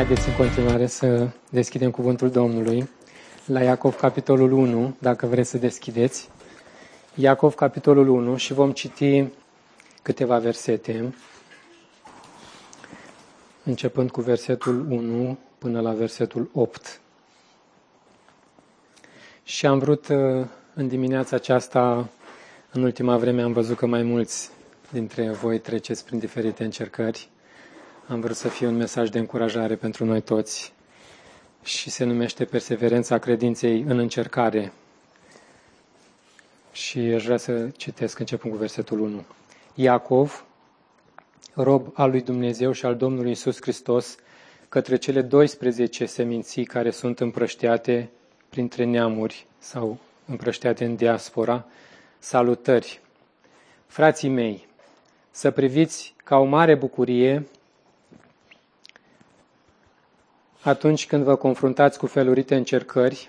Haideți în continuare să deschidem cuvântul Domnului la Iacov, capitolul 1, dacă vreți să deschideți. Iacov, capitolul 1 și vom citi câteva versete, începând cu versetul 1 până la versetul 8. Și am vrut uh, în dimineața aceasta, în ultima vreme am văzut că mai mulți dintre voi treceți prin diferite încercări. Am vrut să fie un mesaj de încurajare pentru noi toți și se numește Perseverența credinței în încercare. Și aș vrea să citesc începând cu versetul 1. Iacov, rob al lui Dumnezeu și al Domnului Isus Hristos, către cele 12 seminții care sunt împrăștiate printre neamuri sau împrăștiate în diaspora, salutări. Frații mei, să priviți ca o mare bucurie atunci când vă confruntați cu felurite încercări,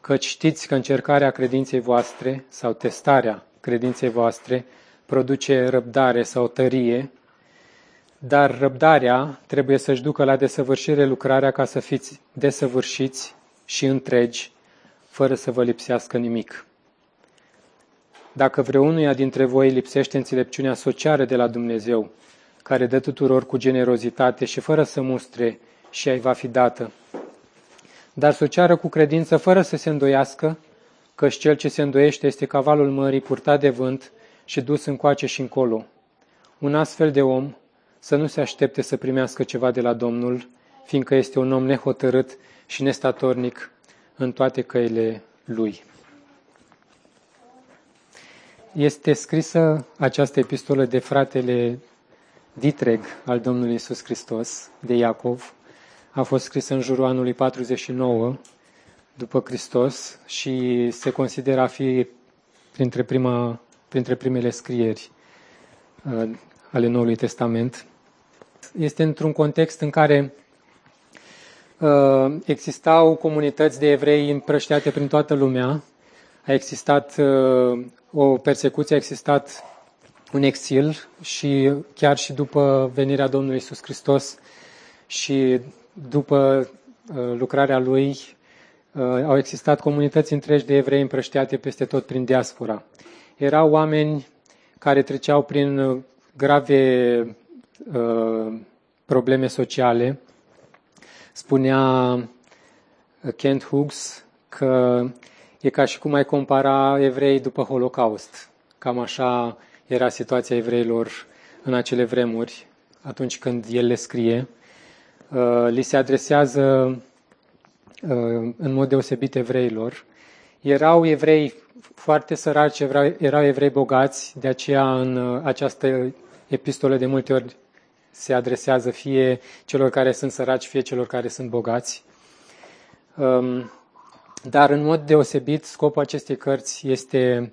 căci știți că încercarea credinței voastre sau testarea credinței voastre produce răbdare sau tărie, dar răbdarea trebuie să-și ducă la desăvârșire lucrarea ca să fiți desăvârșiți și întregi, fără să vă lipsească nimic. Dacă vreunuia dintre voi lipsește înțelepciunea socială de la Dumnezeu, care dă tuturor cu generozitate și fără să mustre, și ai va fi dată. Dar să o ceară cu credință, fără să se îndoiască, căci cel ce se îndoiește este cavalul mării purtat de vânt și dus încoace și încolo. Un astfel de om să nu se aștepte să primească ceva de la Domnul, fiindcă este un om nehotărât și nestatornic în toate căile lui. Este scrisă această epistolă de fratele Ditreg al Domnului Isus Hristos, de Iacov, a fost scris în jurul anului 49 după Hristos și se consideră a fi printre, prima, printre primele scrieri uh, ale Noului Testament. Este într-un context în care uh, existau comunități de evrei împrăștiate prin toată lumea, a existat uh, o persecuție, a existat un exil și chiar și după venirea Domnului Isus Hristos și după uh, lucrarea lui, uh, au existat comunități întregi de evrei împrăștiate peste tot prin diaspora. Erau oameni care treceau prin uh, grave probleme sociale. Spunea Kent Hughes că e ca și cum ai compara evrei după Holocaust. Cam așa era situația evreilor în acele vremuri, atunci când el le scrie. Uh, li se adresează uh, în mod deosebit evreilor. Erau evrei foarte săraci, erau evrei bogați, de aceea în uh, această epistolă de multe ori se adresează fie celor care sunt săraci, fie celor care sunt bogați. Um, dar în mod deosebit, scopul acestei cărți este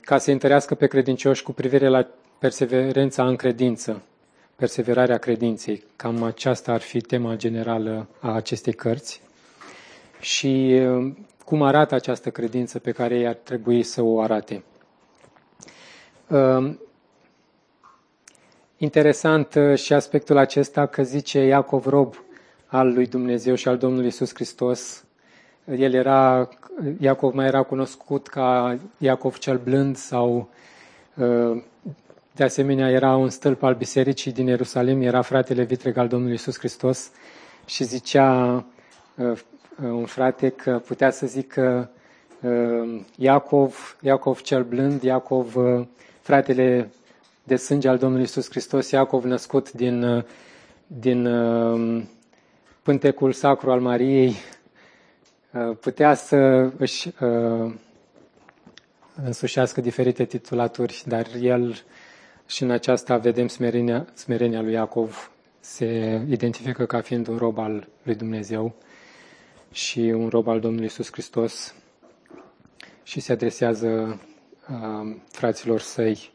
ca să întărească pe credincioși cu privire la perseverența în credință perseverarea credinței. Cam aceasta ar fi tema generală a acestei cărți. Și uh, cum arată această credință pe care ei ar trebui să o arate. Uh, interesant uh, și aspectul acesta că zice Iacov Rob al lui Dumnezeu și al Domnului Isus Hristos. El era, Iacov mai era cunoscut ca Iacov cel blând sau de asemenea, era un stâlp al bisericii din Ierusalim, era fratele vitreg al Domnului Isus Hristos și zicea uh, un frate că putea să zică uh, Iacov, Iacov cel blând, Iacov, uh, fratele de sânge al Domnului Isus Hristos, Iacov născut din, din pântecul sacru al Mariei, putea să își însușească diferite titulaturi, dar el și în aceasta vedem smerenia, smerenia lui Iacov. Se identifică ca fiind un rob al lui Dumnezeu și un rob al Domnului Isus Hristos și se adresează uh, fraților săi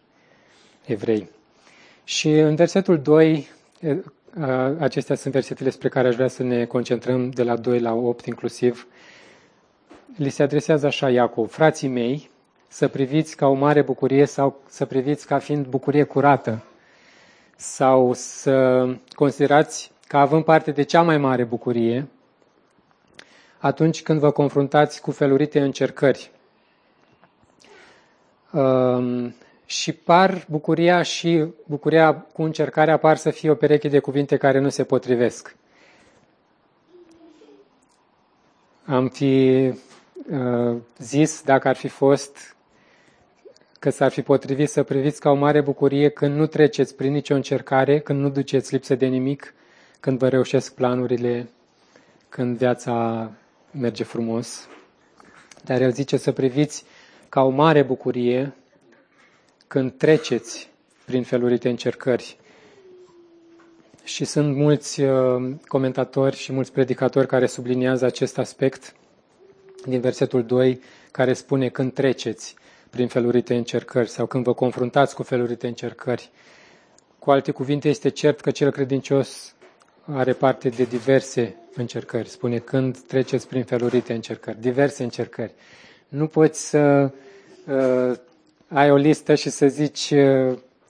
evrei. Și în versetul 2, uh, acestea sunt versetele spre care aș vrea să ne concentrăm de la 2 la 8 inclusiv, li se adresează așa Iacov, frații mei, să priviți ca o mare bucurie sau să priviți ca fiind bucurie curată sau să considerați ca având parte de cea mai mare bucurie atunci când vă confruntați cu felurite încercări. Um, și par bucuria și bucuria cu încercarea par să fie o pereche de cuvinte care nu se potrivesc. Am fi uh, zis, dacă ar fi fost, că s-ar fi potrivit să priviți ca o mare bucurie când nu treceți prin nicio încercare, când nu duceți lipsă de nimic, când vă reușesc planurile, când viața merge frumos. Dar el zice să priviți ca o mare bucurie când treceți prin felurite încercări. Și sunt mulți uh, comentatori și mulți predicatori care subliniază acest aspect din versetul 2, care spune când treceți prin felurite încercări sau când vă confruntați cu felurite încercări. Cu alte cuvinte, este cert că cel credincios are parte de diverse încercări. Spune când treceți prin felurite încercări, diverse încercări. Nu poți să uh, ai o listă și să zici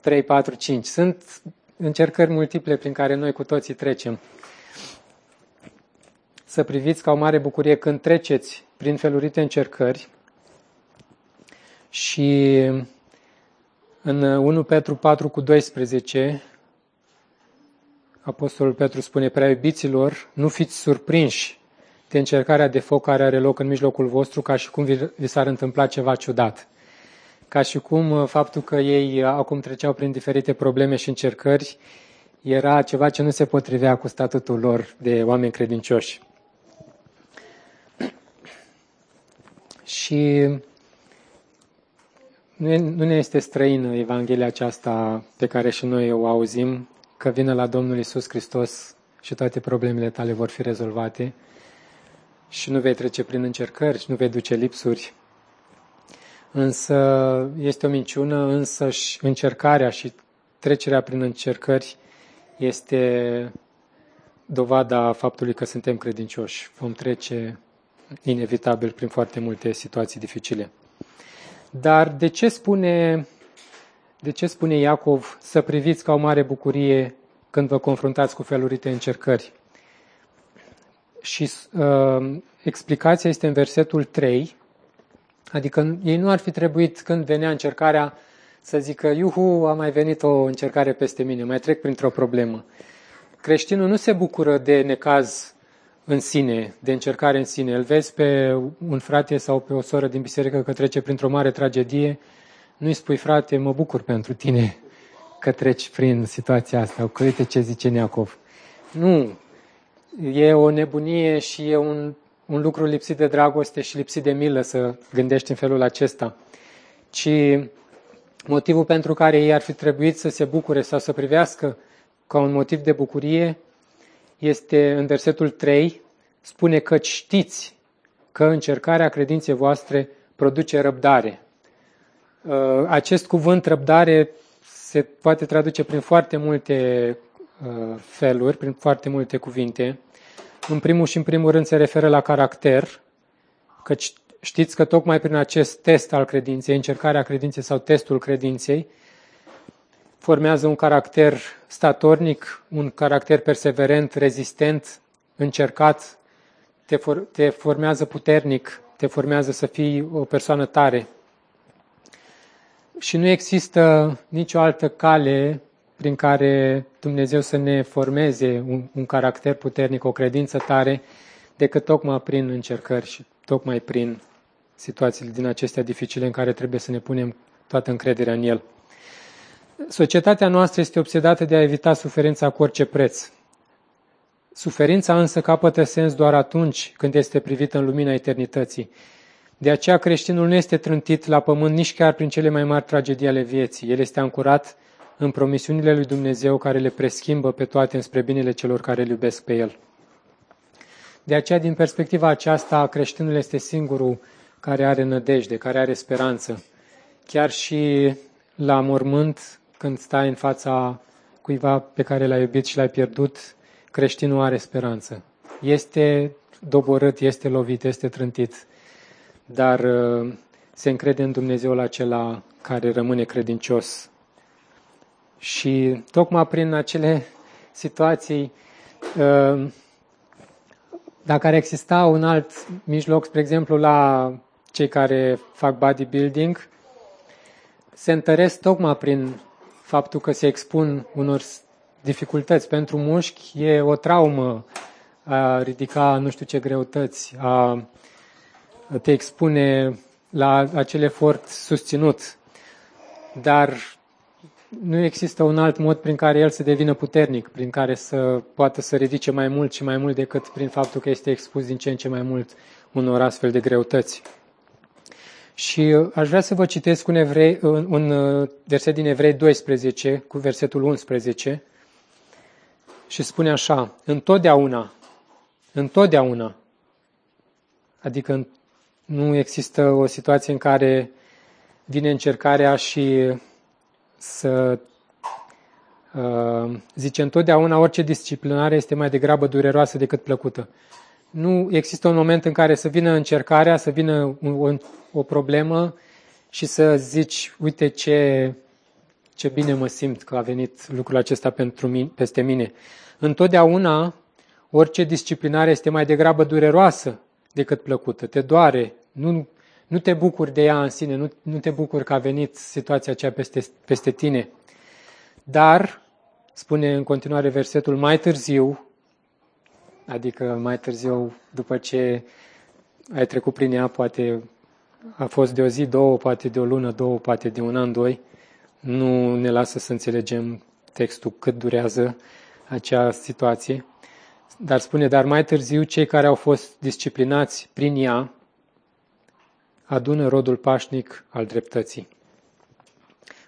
3, 4, 5. Sunt încercări multiple prin care noi cu toții trecem. Să priviți ca o mare bucurie când treceți prin felurite încercări și în 1 Petru 4 cu 12 Apostolul Petru spune, prea iubiților, nu fiți surprinși de încercarea de foc care are loc în mijlocul vostru, ca și cum vi s-ar întâmpla ceva ciudat ca și cum uh, faptul că ei uh, acum treceau prin diferite probleme și încercări era ceva ce nu se potrivea cu statutul lor de oameni credincioși. Și nu ne este străină Evanghelia aceasta pe care și noi o auzim, că vine la Domnul Isus Hristos și toate problemele tale vor fi rezolvate și nu vei trece prin încercări și nu vei duce lipsuri, Însă este o minciună, însă și încercarea și trecerea prin încercări este dovada faptului că suntem credincioși. Vom trece inevitabil prin foarte multe situații dificile. Dar de ce spune, de ce spune Iacov să priviți ca o mare bucurie când vă confruntați cu felurite încercări? Și uh, explicația este în versetul 3, Adică ei nu ar fi trebuit când venea încercarea să zică, iuhu, a mai venit o încercare peste mine, mai trec printr-o problemă. Creștinul nu se bucură de necaz în sine, de încercare în sine. Îl vezi pe un frate sau pe o soră din biserică că trece printr-o mare tragedie, nu-i spui, frate, mă bucur pentru tine că treci prin situația asta, că uite ce zice Neacov. Nu, e o nebunie și e un un lucru lipsit de dragoste și lipsit de milă să gândești în felul acesta, ci motivul pentru care ei ar fi trebuit să se bucure sau să privească ca un motiv de bucurie este în versetul 3, spune că știți că încercarea credinței voastre produce răbdare. Uh, acest cuvânt răbdare se poate traduce prin foarte multe uh, feluri, prin foarte multe cuvinte. În primul și în primul rând se referă la caracter, că știți că tocmai prin acest test al credinței, încercarea credinței sau testul credinței, formează un caracter statornic, un caracter perseverent, rezistent, încercat, te, for, te formează puternic, te formează să fii o persoană tare. Și nu există nicio altă cale prin care Dumnezeu să ne formeze un, un caracter puternic, o credință tare, decât tocmai prin încercări și tocmai prin situațiile din acestea dificile în care trebuie să ne punem toată încrederea în El. Societatea noastră este obsedată de a evita suferința cu orice preț. Suferința însă capătă sens doar atunci când este privită în lumina eternității. De aceea creștinul nu este trântit la pământ nici chiar prin cele mai mari tragedii ale vieții. El este ancorat în promisiunile lui Dumnezeu care le preschimbă pe toate înspre binele celor care îl iubesc pe El. De aceea, din perspectiva aceasta, creștinul este singurul care are nădejde, care are speranță. Chiar și la mormânt, când stai în fața cuiva pe care l-ai iubit și l-ai pierdut, creștinul are speranță. Este doborât, este lovit, este trântit, dar uh, se încrede în Dumnezeul acela care rămâne credincios și tocmai prin acele situații uh, dacă ar exista un alt mijloc, spre exemplu, la cei care fac bodybuilding, se întăresc tocmai prin faptul că se expun unor dificultăți. Pentru mușchi e o traumă a ridica nu știu ce greutăți, a te expune la acel efort susținut. Dar nu există un alt mod prin care el să devină puternic, prin care să poată să ridice mai mult și mai mult decât prin faptul că este expus din ce în ce mai mult unor astfel de greutăți. Și uh, aș vrea să vă citesc un, evrei, un, un uh, verset din Evrei 12 cu versetul 11 și spune așa, întotdeauna, întotdeauna, adică nu există o situație în care vine încercarea și să uh, zice întotdeauna orice disciplinare este mai degrabă dureroasă decât plăcută. Nu există un moment în care să vină încercarea, să vină o, o problemă și să zici, uite ce, ce bine mă simt că a venit lucrul acesta pentru mine, peste mine. Întotdeauna, orice disciplinare este mai degrabă dureroasă decât plăcută. Te doare, nu, nu te bucuri de ea în sine, nu, nu te bucuri că a venit situația aceea peste, peste tine. Dar, spune în continuare versetul, mai târziu, adică mai târziu, după ce ai trecut prin ea, poate a fost de o zi, două, poate de o lună, două, poate de un an, doi, nu ne lasă să înțelegem textul cât durează acea situație. Dar spune, dar mai târziu cei care au fost disciplinați prin ea adună rodul pașnic al dreptății.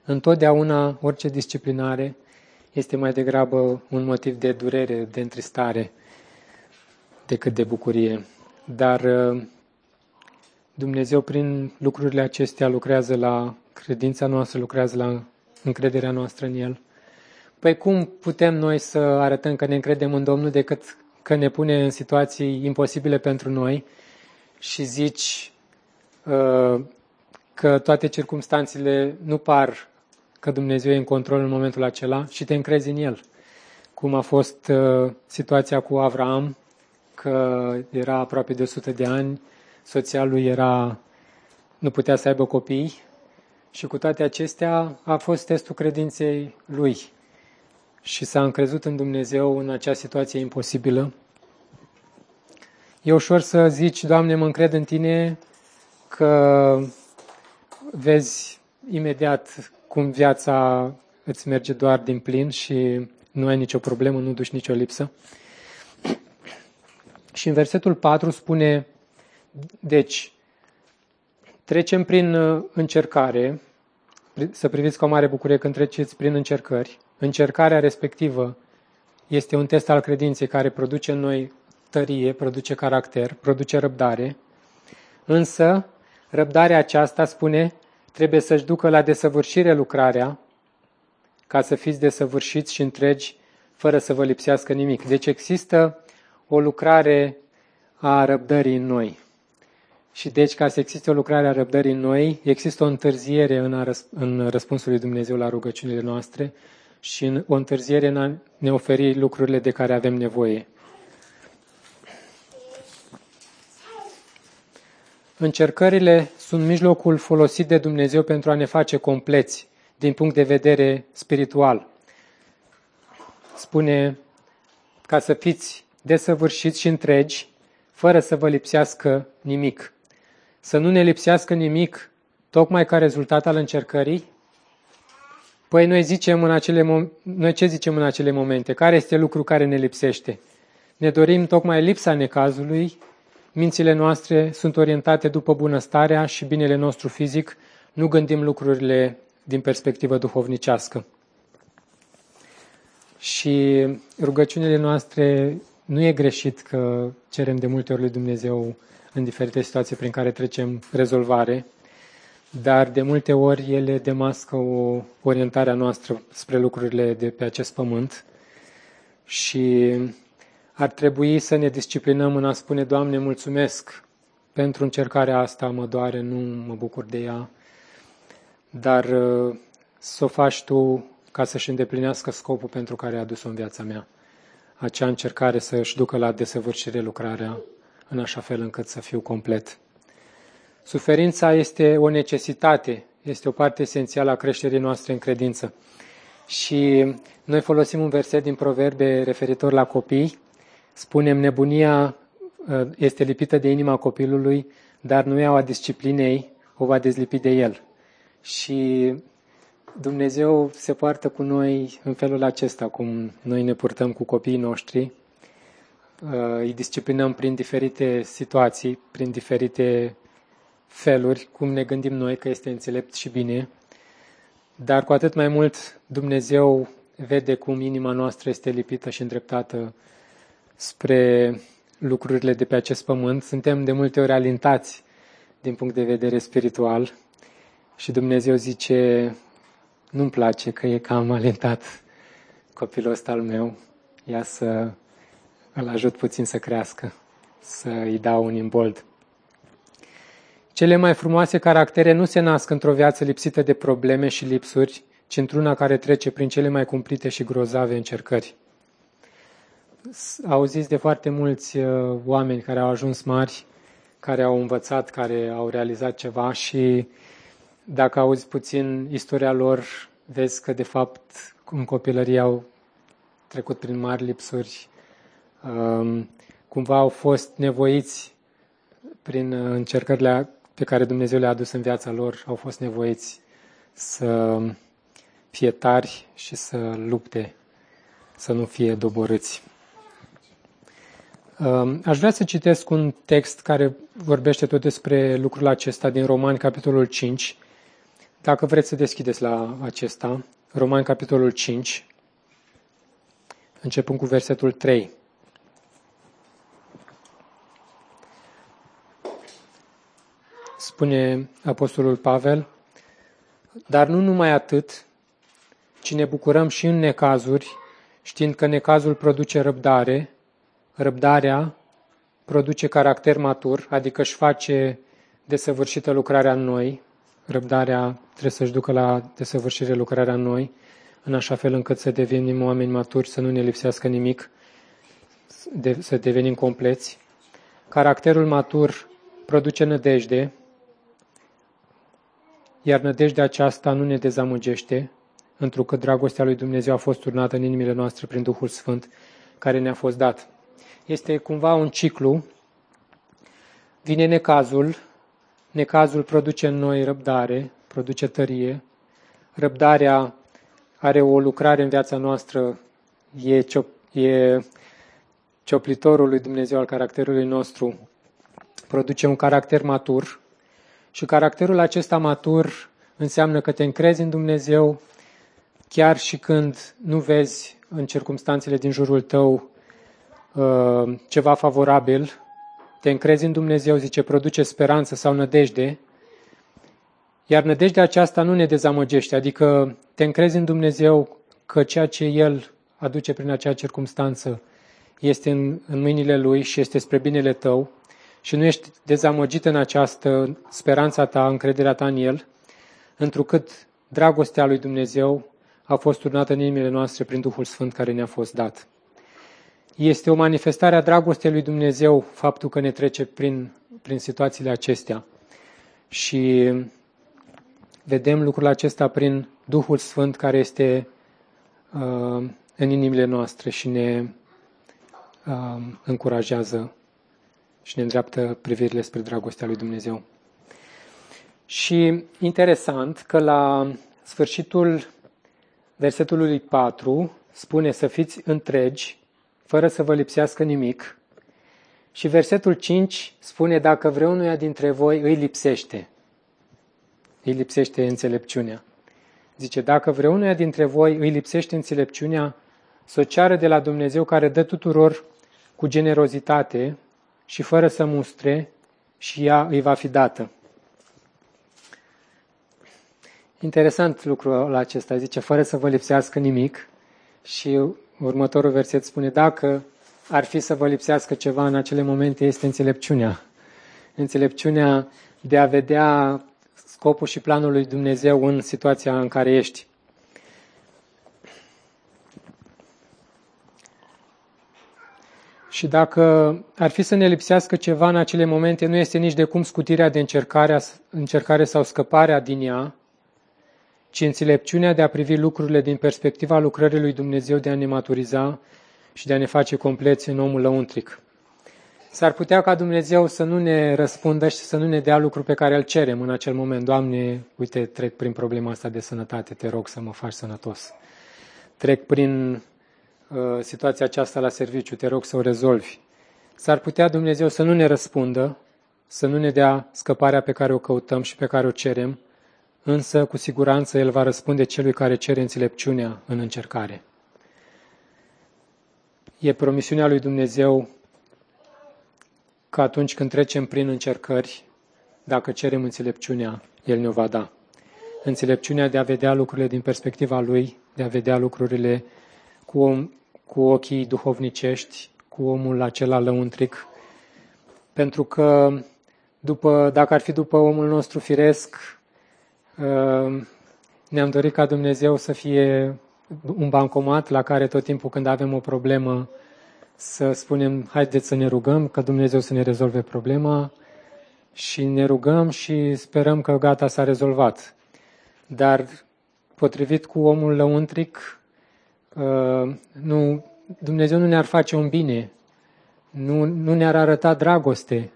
Întotdeauna, orice disciplinare este mai degrabă un motiv de durere, de întristare, decât de bucurie. Dar uh, Dumnezeu, prin lucrurile acestea, lucrează la credința noastră, lucrează la încrederea noastră în El. Păi cum putem noi să arătăm că ne încredem în Domnul decât că ne pune în situații imposibile pentru noi și zici uh, că toate circumstanțele nu par că Dumnezeu e în control în momentul acela și te încrezi în El. Cum a fost uh, situația cu Avraam, că era aproape de 100 de ani, soția lui era, nu putea să aibă copii și cu toate acestea a fost testul credinței lui și s-a încrezut în Dumnezeu în acea situație imposibilă. E ușor să zici, Doamne, mă încred în Tine că vezi imediat cum viața îți merge doar din plin și nu ai nicio problemă, nu duci nicio lipsă. Și în versetul 4 spune, deci, trecem prin uh, încercare, să priviți cu o mare bucurie când treceți prin încercări. Încercarea respectivă este un test al credinței care produce în noi tărie, produce caracter, produce răbdare. Însă, răbdarea aceasta, spune, trebuie să-și ducă la desăvârșire lucrarea, ca să fiți desăvârșiți și întregi, fără să vă lipsească nimic. Deci există o lucrare a răbdării în noi. Și deci, ca să existe o lucrare a răbdării în noi, există o întârziere în, a răsp- în răspunsul lui Dumnezeu la rugăciunile noastre și în, o întârziere în a ne oferi lucrurile de care avem nevoie. Încercările sunt mijlocul folosit de Dumnezeu pentru a ne face compleți din punct de vedere spiritual. Spune ca să fiți desăvârșiți și întregi, fără să vă lipsească nimic. Să nu ne lipsească nimic, tocmai ca rezultat al încercării? Păi noi, zicem în acele, noi ce zicem în acele momente? Care este lucru care ne lipsește? Ne dorim tocmai lipsa necazului, mințile noastre sunt orientate după bunăstarea și binele nostru fizic, nu gândim lucrurile din perspectivă duhovnicească. Și rugăciunile noastre nu e greșit că cerem de multe ori lui Dumnezeu în diferite situații prin care trecem rezolvare, dar de multe ori ele demască o orientare a noastră spre lucrurile de pe acest pământ și ar trebui să ne disciplinăm în a spune, Doamne, mulțumesc pentru încercarea asta, mă doare, nu mă bucur de ea, dar să o faci Tu ca să-și îndeplinească scopul pentru care a adus-o în viața mea. Acea încercare să își ducă la desăvârșire lucrarea în așa fel încât să fiu complet. Suferința este o necesitate, este o parte esențială a creșterii noastre în credință. Și noi folosim un verset din Proverbe referitor la copii. Spunem, nebunia uh, este lipită de inima copilului, dar nu iau a disciplinei o va dezlipi de el. Și Dumnezeu se poartă cu noi în felul acesta, cum noi ne purtăm cu copiii noștri. Uh, îi disciplinăm prin diferite situații, prin diferite feluri, cum ne gândim noi că este înțelept și bine. Dar cu atât mai mult Dumnezeu vede cum inima noastră este lipită și îndreptată spre lucrurile de pe acest pământ. Suntem de multe ori alintați din punct de vedere spiritual și Dumnezeu zice, nu-mi place că e cam alintat copilul ăsta al meu, ia să îl ajut puțin să crească, să îi dau un imbold. Cele mai frumoase caractere nu se nasc într-o viață lipsită de probleme și lipsuri, ci într-una care trece prin cele mai cumplite și grozave încercări. Auziți de foarte mulți uh, oameni care au ajuns mari, care au învățat, care au realizat ceva și dacă auzi puțin istoria lor, vezi că de fapt în copilărie au trecut prin mari lipsuri, um, cumva au fost nevoiți prin încercările pe care Dumnezeu le-a adus în viața lor, au fost nevoiți să fie tari și să lupte, să nu fie doborâți. Um, aș vrea să citesc un text care vorbește tot despre lucrul acesta din Romani, capitolul 5. Dacă vreți să deschideți la acesta, Romani, capitolul 5, începând cu versetul 3. spune Apostolul Pavel, dar nu numai atât, ci ne bucurăm și în necazuri, știind că necazul produce răbdare, răbdarea produce caracter matur, adică își face desăvârșită lucrarea în noi, răbdarea trebuie să-și ducă la desăvârșire lucrarea în noi, în așa fel încât să devenim oameni maturi, să nu ne lipsească nimic, să devenim compleți. Caracterul matur produce nădejde, iar nădejdea aceasta nu ne dezamăgește, întrucât dragostea lui Dumnezeu a fost turnată în inimile noastre prin Duhul Sfânt care ne-a fost dat. Este cumva un ciclu. Vine necazul, necazul produce în noi răbdare, produce tărie. Răbdarea are o lucrare în viața noastră, e, ciop, e cioplitorul lui Dumnezeu al caracterului nostru, produce un caracter matur, și caracterul acesta matur înseamnă că te încrezi în Dumnezeu chiar și când nu vezi în circumstanțele din jurul tău uh, ceva favorabil, te încrezi în Dumnezeu, zice, produce speranță sau nădejde, iar nădejdea aceasta nu ne dezamăgește, adică te încrezi în Dumnezeu că ceea ce El aduce prin acea circumstanță este în, în mâinile Lui și este spre binele tău și nu ești dezamăgit în această speranța ta, încrederea ta în El, întrucât dragostea lui Dumnezeu a fost turnată în inimile noastre prin Duhul Sfânt care ne-a fost dat. Este o manifestare a dragostei lui Dumnezeu faptul că ne trece prin, prin situațiile acestea. Și vedem lucrul acesta prin Duhul Sfânt care este uh, în inimile noastre și ne uh, încurajează și ne îndreaptă privirile spre dragostea lui Dumnezeu. Și interesant că la sfârșitul versetului 4 spune să fiți întregi, fără să vă lipsească nimic. Și versetul 5 spune dacă vreunuia dintre voi îi lipsește, îi lipsește înțelepciunea. Zice, dacă vreunuia dintre voi îi lipsește înțelepciunea, să o ceară de la Dumnezeu care dă tuturor cu generozitate și fără să mustre și ea îi va fi dată. Interesant lucrul acesta, zice, fără să vă lipsească nimic și următorul verset spune, dacă ar fi să vă lipsească ceva în acele momente, este înțelepciunea. Înțelepciunea de a vedea scopul și planul lui Dumnezeu în situația în care ești. Și dacă ar fi să ne lipsească ceva în acele momente, nu este nici de cum scutirea de încercare, încercare sau scăparea din ea, ci înțelepciunea de a privi lucrurile din perspectiva lucrării lui Dumnezeu de a ne maturiza și de a ne face compleți în omul lăuntric. S-ar putea ca Dumnezeu să nu ne răspundă și să nu ne dea lucruri pe care îl cerem în acel moment. Doamne, uite, trec prin problema asta de sănătate, te rog să mă faci sănătos. Trec prin uh, situația aceasta la serviciu, te rog să o rezolvi. S-ar putea Dumnezeu să nu ne răspundă, să nu ne dea scăparea pe care o căutăm și pe care o cerem, însă cu siguranță El va răspunde celui care cere înțelepciunea în încercare. E promisiunea lui Dumnezeu că atunci când trecem prin încercări, dacă cerem înțelepciunea, El ne-o va da. Înțelepciunea de a vedea lucrurile din perspectiva Lui, de a vedea lucrurile cu, cu ochii duhovnicești, cu omul acela lăuntric, pentru că după, dacă ar fi după omul nostru firesc, uh, ne-am dorit ca Dumnezeu să fie un bancomat la care tot timpul când avem o problemă să spunem, haideți să ne rugăm ca Dumnezeu să ne rezolve problema și ne rugăm și sperăm că gata s-a rezolvat. Dar potrivit cu omul lăuntric, uh, nu, Dumnezeu nu ne-ar face un bine, nu, nu ne-ar arăta dragoste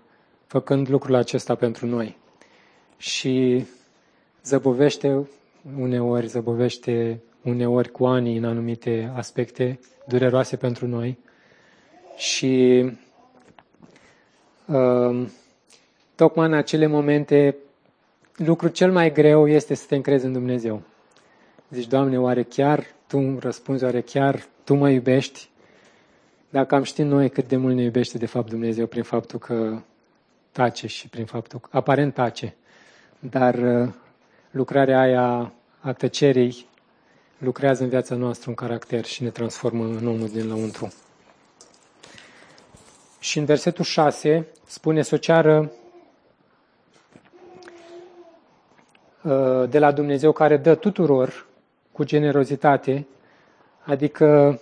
făcând lucrul acesta pentru noi. Și zăbovește uneori, zăbovește uneori cu ani în anumite aspecte dureroase pentru noi, și uh, tocmai în acele momente, lucrul cel mai greu este să te încrezi în Dumnezeu. Zici, Doamne, oare chiar Tu îmi răspunzi, oare chiar Tu mă iubești? Dacă am ști noi cât de mult ne iubește de fapt Dumnezeu prin faptul că tace și prin faptul că aparent tace, dar uh, lucrarea aia a tăcerii lucrează în viața noastră un caracter și ne transformă în omul din lăuntru. Și în versetul 6 spune să o ceară uh, de la Dumnezeu care dă tuturor cu generozitate, adică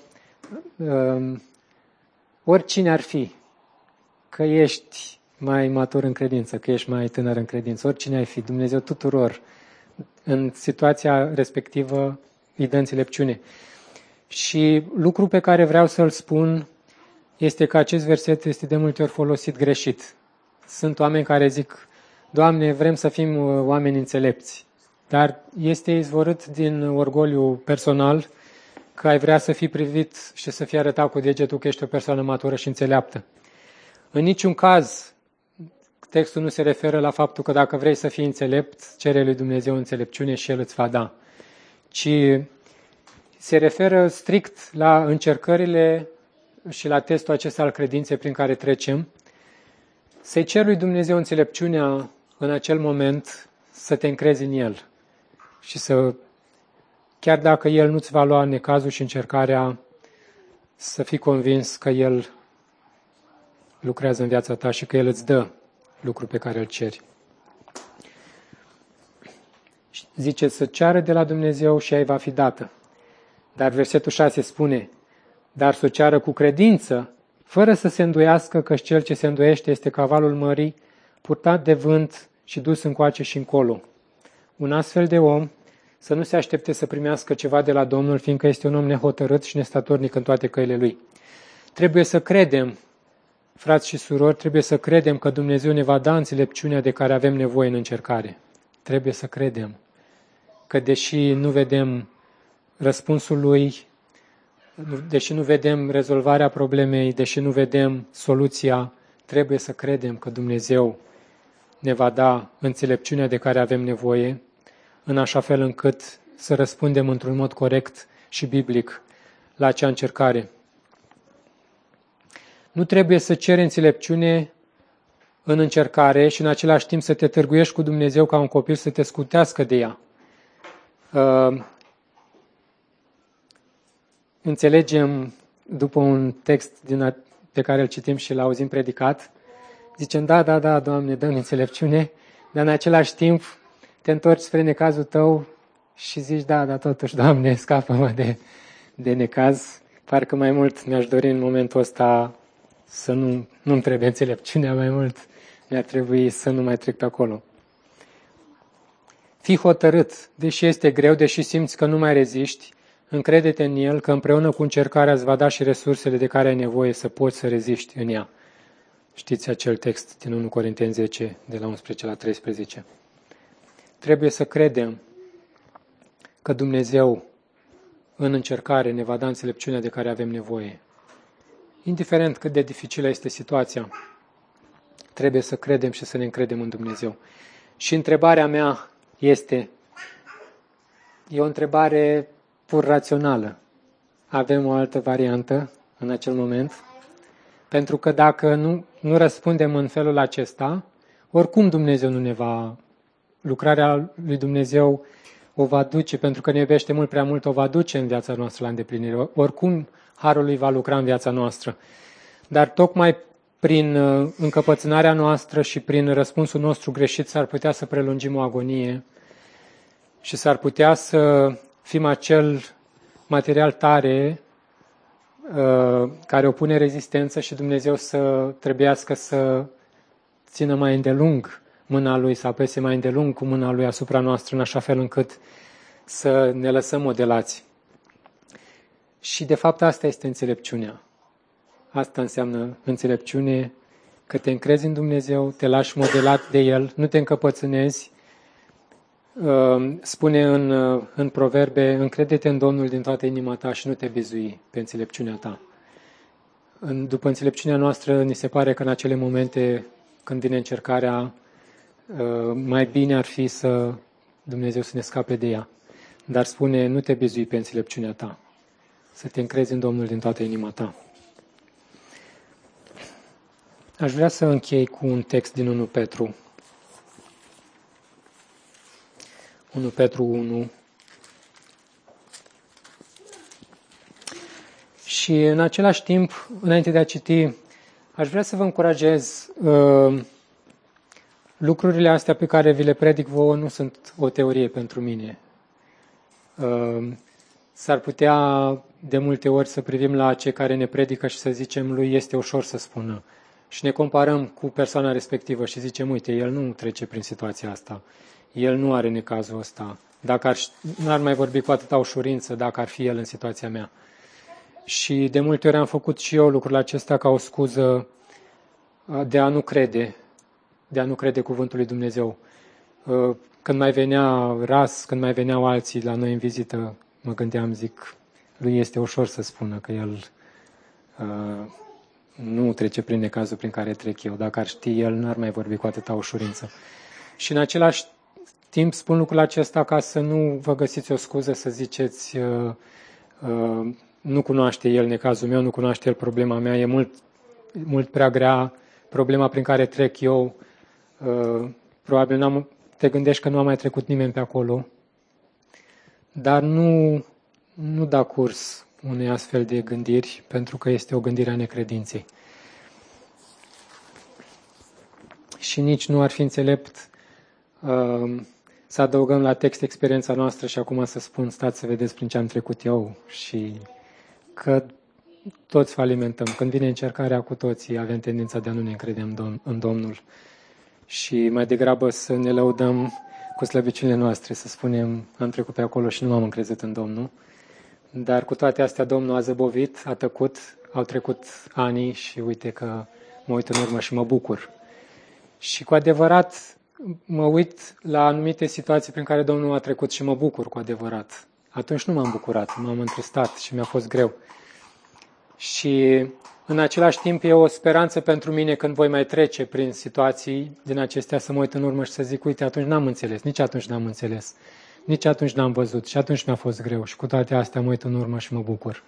um, oricine ar fi, că ești mai matur în credință, că ești mai tânăr în credință, oricine ai fi, Dumnezeu tuturor, în situația respectivă, îi dă înțelepciune. Și lucru pe care vreau să-l spun este că acest verset este de multe ori folosit greșit. Sunt oameni care zic, Doamne, vrem să fim uh, oameni înțelepți, dar este izvorât din orgoliu personal că ai vrea să fii privit și să fii arătat cu degetul că ești o persoană matură și înțeleaptă. În niciun caz, textul nu se referă la faptul că dacă vrei să fii înțelept, cere lui Dumnezeu înțelepciune și El îți va da, ci se referă strict la încercările și la testul acesta al credinței prin care trecem, să-i cer lui Dumnezeu înțelepciunea în acel moment să te încrezi în El și să, chiar dacă El nu-ți va lua necazul și încercarea, să fii convins că El lucrează în viața ta și că El îți dă lucru pe care îl ceri. Zice să ceară de la Dumnezeu și ai va fi dată. Dar versetul 6 spune, dar să o ceară cu credință, fără să se îndoiască că cel ce se îndoiește este cavalul mării, purtat de vânt și dus încoace și încolo. Un astfel de om să nu se aștepte să primească ceva de la Domnul, fiindcă este un om nehotărât și nestatornic în toate căile lui. Trebuie să credem, frați și surori, trebuie să credem că Dumnezeu ne va da înțelepciunea de care avem nevoie în încercare. Trebuie să credem că deși nu vedem răspunsul lui deși nu vedem rezolvarea problemei, deși nu vedem soluția, trebuie să credem că Dumnezeu ne va da înțelepciunea de care avem nevoie, în așa fel încât să răspundem într-un mod corect și biblic la acea încercare. Nu trebuie să ceri înțelepciune în încercare și în același timp să te târguiești cu Dumnezeu ca un copil să te scutească de ea. Uh, înțelegem după un text din a, pe care îl citim și l auzim predicat, zicem, da, da, da, Doamne, dă înțelepciune, dar în același timp te întorci spre necazul tău și zici, da, da, totuși, Doamne, scapă-mă de, de necaz. Parcă mai mult mi-aș dori în momentul ăsta să nu, nu-mi trebuie înțelepciunea mai mult, mi-ar trebui să nu mai trec pe acolo. Fii hotărât, deși este greu, deși simți că nu mai reziști, încrede-te în El că împreună cu încercarea îți va da și resursele de care ai nevoie să poți să reziști în ea. Știți acel text din 1 Corinteni 10, de la 11 la 13. Trebuie să credem că Dumnezeu în încercare ne va da înțelepciunea de care avem nevoie. Indiferent cât de dificilă este situația, trebuie să credem și să ne încredem în Dumnezeu. Și întrebarea mea este, e o întrebare pur rațională. Avem o altă variantă în acel moment? Pentru că dacă nu, nu răspundem în felul acesta, oricum Dumnezeu nu ne va... Lucrarea lui Dumnezeu o va duce, pentru că ne iubește mult prea mult, o va duce în viața noastră la îndeplinire. Oricum, Harul lui va lucra în viața noastră. Dar tocmai prin uh, încăpățânarea noastră și prin răspunsul nostru greșit s-ar putea să prelungim o agonie și s-ar putea să fim acel material tare uh, care opune rezistență și Dumnezeu să trebuiască să țină mai îndelung mâna Lui, să apese mai îndelung cu mâna Lui asupra noastră, în așa fel încât să ne lăsăm modelați. Și de fapt asta este înțelepciunea. Asta înseamnă înțelepciune, că te încrezi în Dumnezeu, te lași modelat de El, nu te încăpățânezi. Uh, spune în, uh, în proverbe, încrede-te în Domnul din toată inima ta și nu te bizui pe înțelepciunea ta. După înțelepciunea noastră, ni se pare că în acele momente când vine încercarea, uh, mai bine ar fi să Dumnezeu să ne scape de ea. Dar spune, nu te bizui pe înțelepciunea ta, să te încrezi în Domnul din toată inima ta. Aș vrea să închei cu un text din 1 Petru. 1 Petru 1. Și în același timp, înainte de a citi, aș vrea să vă încurajez uh, lucrurile astea pe care vi le predic vouă nu sunt o teorie pentru mine. Uh, s-ar putea de multe ori să privim la cei care ne predică și să zicem lui este ușor să spună și ne comparăm cu persoana respectivă și zicem, uite, el nu trece prin situația asta, el nu are necazul ăsta, dacă ar, n-ar mai vorbi cu atâta ușurință dacă ar fi el în situația mea. Și de multe ori am făcut și eu lucrul acesta ca o scuză de a nu crede, de a nu crede cuvântul lui Dumnezeu. Când mai venea ras, când mai veneau alții la noi în vizită, mă gândeam, zic, lui este ușor să spună că el nu trece prin necazul prin care trec eu. Dacă ar ști el, n-ar mai vorbi cu atâta ușurință. Și în același timp spun lucrul acesta ca să nu vă găsiți o scuză să ziceți uh, uh, nu cunoaște el necazul meu, nu cunoaște el problema mea, e mult, mult prea grea problema prin care trec eu. Uh, probabil n-am, te gândești că nu a mai trecut nimeni pe acolo, dar nu, nu da curs unei astfel de gândiri, pentru că este o gândire a necredinței. Și nici nu ar fi înțelept uh, să adăugăm la text experiența noastră și acum să spun, stați să vedeți prin ce am trecut eu și că toți falimentăm. Când vine încercarea cu toții, avem tendința de a nu ne încrede în, Dom- în Domnul și mai degrabă să ne lăudăm cu slăbiciunile noastre, să spunem, am trecut pe acolo și nu am încrezut în Domnul. Dar cu toate astea Domnul a zăbovit, a tăcut, au trecut ani și uite că mă uit în urmă și mă bucur. Și cu adevărat mă uit la anumite situații prin care Domnul a trecut și mă bucur cu adevărat. Atunci nu m-am bucurat, m-am întristat și mi-a fost greu. Și în același timp e o speranță pentru mine când voi mai trece prin situații din acestea să mă uit în urmă și să zic, uite, atunci n-am înțeles, nici atunci n-am înțeles. Nici atunci n-am văzut și atunci mi-a fost greu și cu toate astea mă uit în urmă și mă bucur.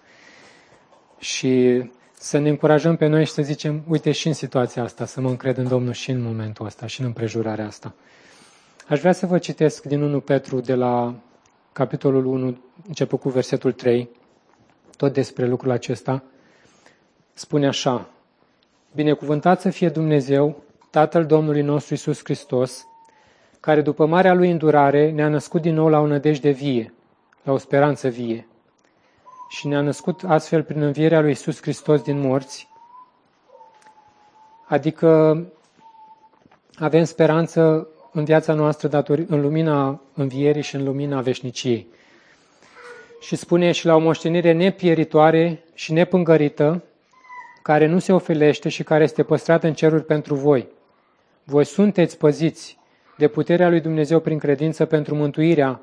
Și să ne încurajăm pe noi și să zicem, uite și în situația asta, să mă încred în Domnul și în momentul ăsta și în împrejurarea asta. Aș vrea să vă citesc din 1 Petru de la capitolul 1, început cu versetul 3, tot despre lucrul acesta. Spune așa, Binecuvântat să fie Dumnezeu, Tatăl Domnului nostru Isus Hristos, care după marea lui îndurare ne-a născut din nou la o nădejde vie, la o speranță vie. Și ne-a născut astfel prin învierea lui Isus Hristos din morți Adică avem speranță în viața noastră datori, în lumina învierii și în lumina veșniciei. Și spune și la o moștenire nepieritoare și nepângărită, care nu se ofelește și care este păstrată în ceruri pentru voi. Voi sunteți păziți de puterea lui Dumnezeu prin credință pentru mântuirea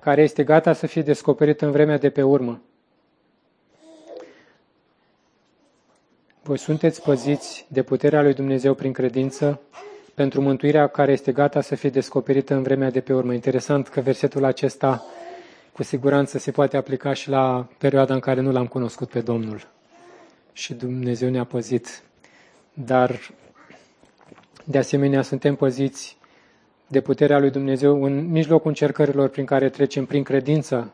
care este gata să fie descoperită în vremea de pe urmă. Voi sunteți păziți de puterea lui Dumnezeu prin credință pentru mântuirea care este gata să fie descoperită în vremea de pe urmă. Interesant că versetul acesta cu siguranță se poate aplica și la perioada în care nu l-am cunoscut pe Domnul. Și Dumnezeu ne-a păzit. Dar, de asemenea, suntem păziți de puterea lui Dumnezeu în mijlocul încercărilor prin care trecem prin credință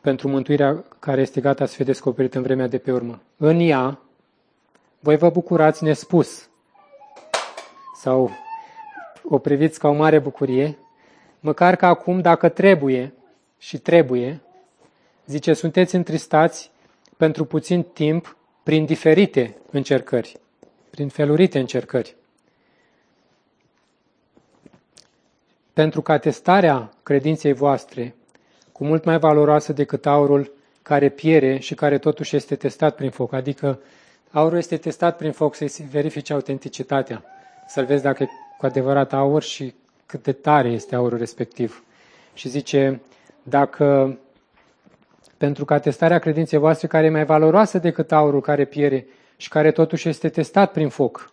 pentru mântuirea care este gata să fie descoperită în vremea de pe urmă. În ea, voi vă bucurați nespus sau o priviți ca o mare bucurie, măcar că acum, dacă trebuie și trebuie, zice, sunteți întristați pentru puțin timp prin diferite încercări, prin felurite încercări. pentru ca testarea credinței voastre, cu mult mai valoroasă decât aurul care piere și care totuși este testat prin foc. Adică aurul este testat prin foc să-i verifice autenticitatea, să-l vezi dacă e cu adevărat aur și cât de tare este aurul respectiv. Și zice, dacă pentru ca testarea credinței voastre, care e mai valoroasă decât aurul care piere și care totuși este testat prin foc,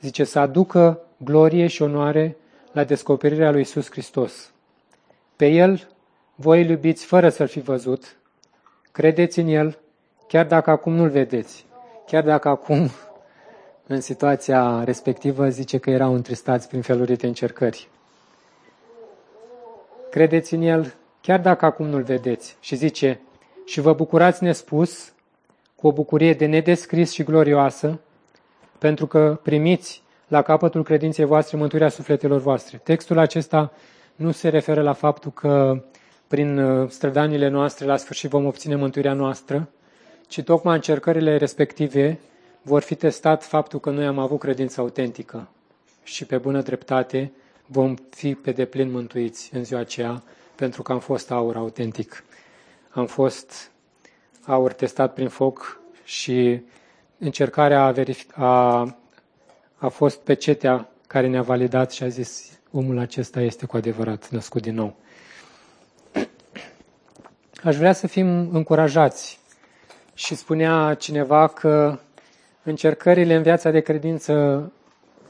zice să aducă glorie și onoare la descoperirea lui Isus Hristos. Pe El voi îl iubiți fără să-L fi văzut, credeți în El, chiar dacă acum nu-L vedeți, chiar dacă acum, în situația respectivă, zice că erau întristați prin felurite încercări. Credeți în El, chiar dacă acum nu-L vedeți. Și zice, și vă bucurați nespus, cu o bucurie de nedescris și glorioasă, pentru că primiți la capătul credinței voastre mântuirea sufletelor voastre. Textul acesta nu se referă la faptul că prin uh, strădanile noastre la sfârșit vom obține mântuirea noastră, ci tocmai încercările respective vor fi testat faptul că noi am avut credință autentică și pe bună dreptate vom fi pe deplin mântuiți în ziua aceea pentru că am fost aur autentic. Am fost aur testat prin foc și încercarea a, verific- a a fost pecetea care ne-a validat și a zis, omul acesta este cu adevărat născut din nou. Aș vrea să fim încurajați și spunea cineva că încercările în viața de credință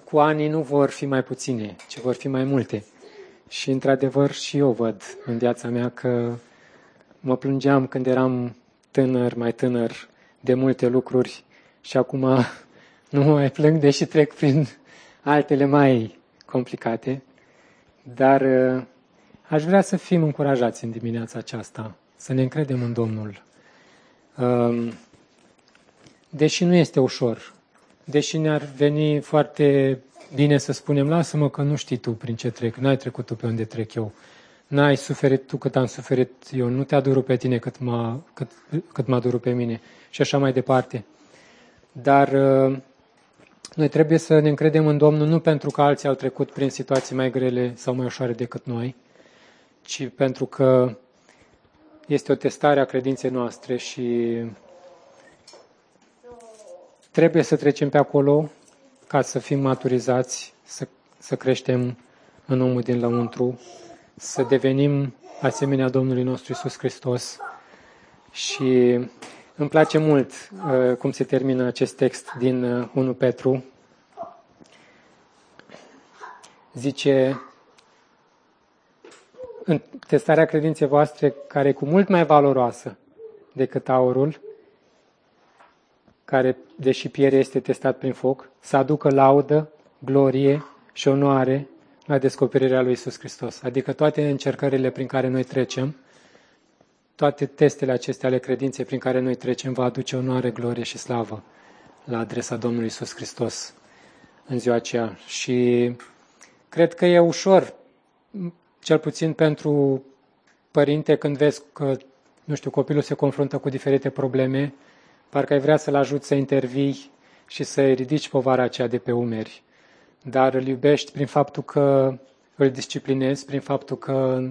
cu ani nu vor fi mai puține, ci vor fi mai multe. Și într-adevăr și eu văd în viața mea că mă plângeam când eram tânăr, mai tânăr, de multe lucruri și acum nu mă mai plâng, deși trec prin altele mai complicate, dar uh, aș vrea să fim încurajați în dimineața aceasta, să ne încredem în Domnul. Um, deși nu este ușor, deși ne-ar veni foarte bine să spunem, lasă-mă că nu știi tu prin ce trec, n-ai trecut tu pe unde trec eu, n-ai suferit tu cât am suferit eu, nu te-a durut pe tine cât m-a, cât, cât m-a durut pe mine. Și așa mai departe. Dar uh, noi trebuie să ne încredem în Domnul nu pentru că alții au trecut prin situații mai grele sau mai ușoare decât noi, ci pentru că este o testare a credinței noastre și trebuie să trecem pe acolo ca să fim maturizați, să, să creștem în omul din lăuntru, să devenim asemenea Domnului nostru Isus Hristos. Și îmi place mult uh, cum se termină acest text din uh, 1 Petru. Zice, în testarea credinței voastre, care e cu mult mai valoroasă decât aurul, care, deși piere, este testat prin foc, să aducă laudă, glorie și onoare la descoperirea lui Isus Hristos. Adică toate încercările prin care noi trecem, toate testele acestea ale credinței prin care noi trecem va aduce onoare, glorie și slavă la adresa Domnului Isus Hristos în ziua aceea. Și cred că e ușor, cel puțin pentru părinte, când vezi că, nu știu, copilul se confruntă cu diferite probleme, parcă ai vrea să-l ajut să intervii și să-i ridici povara aceea de pe umeri, dar îl iubești prin faptul că îl disciplinezi, prin faptul că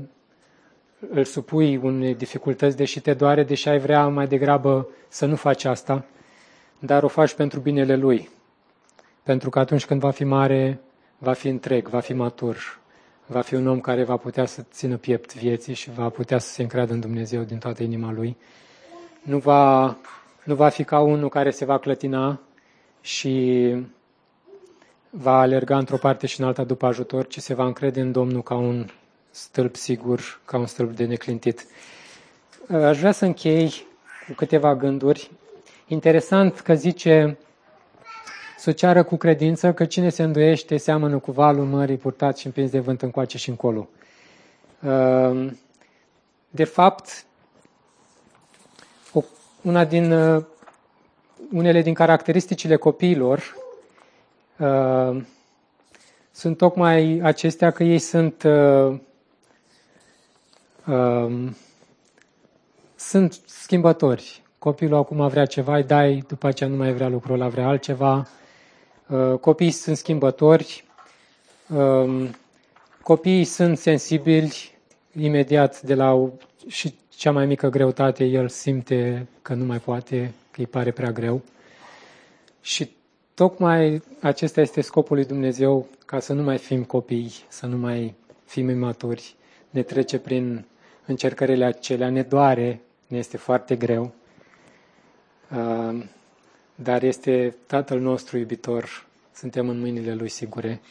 îl supui unei dificultăți, deși te doare, deși ai vrea mai degrabă să nu faci asta, dar o faci pentru binele lui. Pentru că atunci când va fi mare, va fi întreg, va fi matur, va fi un om care va putea să țină piept vieții și va putea să se încreadă în Dumnezeu din toată inima lui. Nu va, nu va fi ca unul care se va clătina și va alerga într-o parte și în alta după ajutor, ci se va încrede în Domnul ca un stâlp sigur, ca un stâlp de neclintit. Aș vrea să închei cu câteva gânduri. Interesant că zice să ceară cu credință că cine se îndoiește seamănă cu valul mării purtat și împins de vânt încoace și încolo. Ehm, de fapt, una din, uh, unele din caracteristicile copiilor ehm, sunt tocmai acestea că ei sunt uh, ehm, sunt schimbători. Copilul acum vrea ceva, îi dai, după aceea nu mai vrea lucrul ăla, vrea altceva. Uh, copiii sunt schimbători, um, copiii sunt sensibili imediat de la și cea mai mică greutate, el simte că nu mai poate, că îi pare prea greu. Și tocmai acesta este scopul lui Dumnezeu, ca să nu mai fim copii, să nu mai fim imaturi, ne trece prin încercările acelea, ne doare, ne este foarte greu, uh, dar este Tatăl nostru iubitor, suntem în mâinile Lui sigure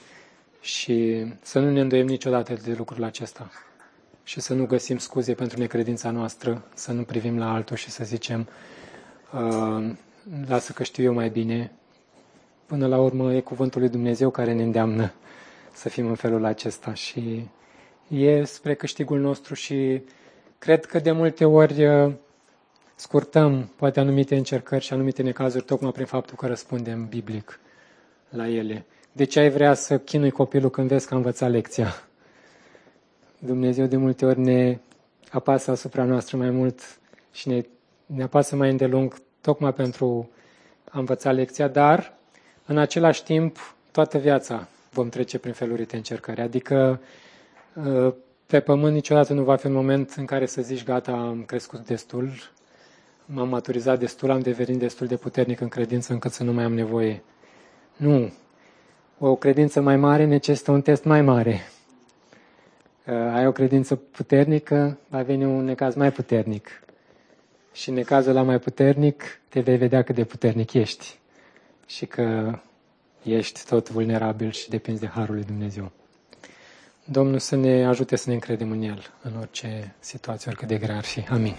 și să nu ne îndoiem niciodată de lucrul acesta și să nu găsim scuze pentru necredința noastră, să nu privim la altul și să zicem uh, lasă că știu eu mai bine. Până la urmă e cuvântul lui Dumnezeu care ne îndeamnă să fim în felul acesta și e spre câștigul nostru și cred că de multe ori uh, scurtăm poate anumite încercări și anumite necazuri tocmai prin faptul că răspundem biblic la ele. De ce ai vrea să chinui copilul când vezi că a învățat lecția? Dumnezeu de multe ori ne apasă asupra noastră mai mult și ne, ne apasă mai îndelung tocmai pentru a învăța lecția, dar în același timp toată viața vom trece prin feluri de încercări. Adică ă, pe pământ niciodată nu va fi un moment în care să zici gata, am crescut destul, m-am maturizat destul, am devenit destul de puternic în credință încât să nu mai am nevoie. Nu. O credință mai mare necesită un test mai mare. Uh, ai o credință puternică, va veni un necaz mai puternic. Și în necazul la mai puternic, te vei vedea cât de puternic ești. Și că ești tot vulnerabil și depinzi de Harul lui Dumnezeu. Domnul să ne ajute să ne încredem în El în orice situație, oricât de grea ar fi. Amin.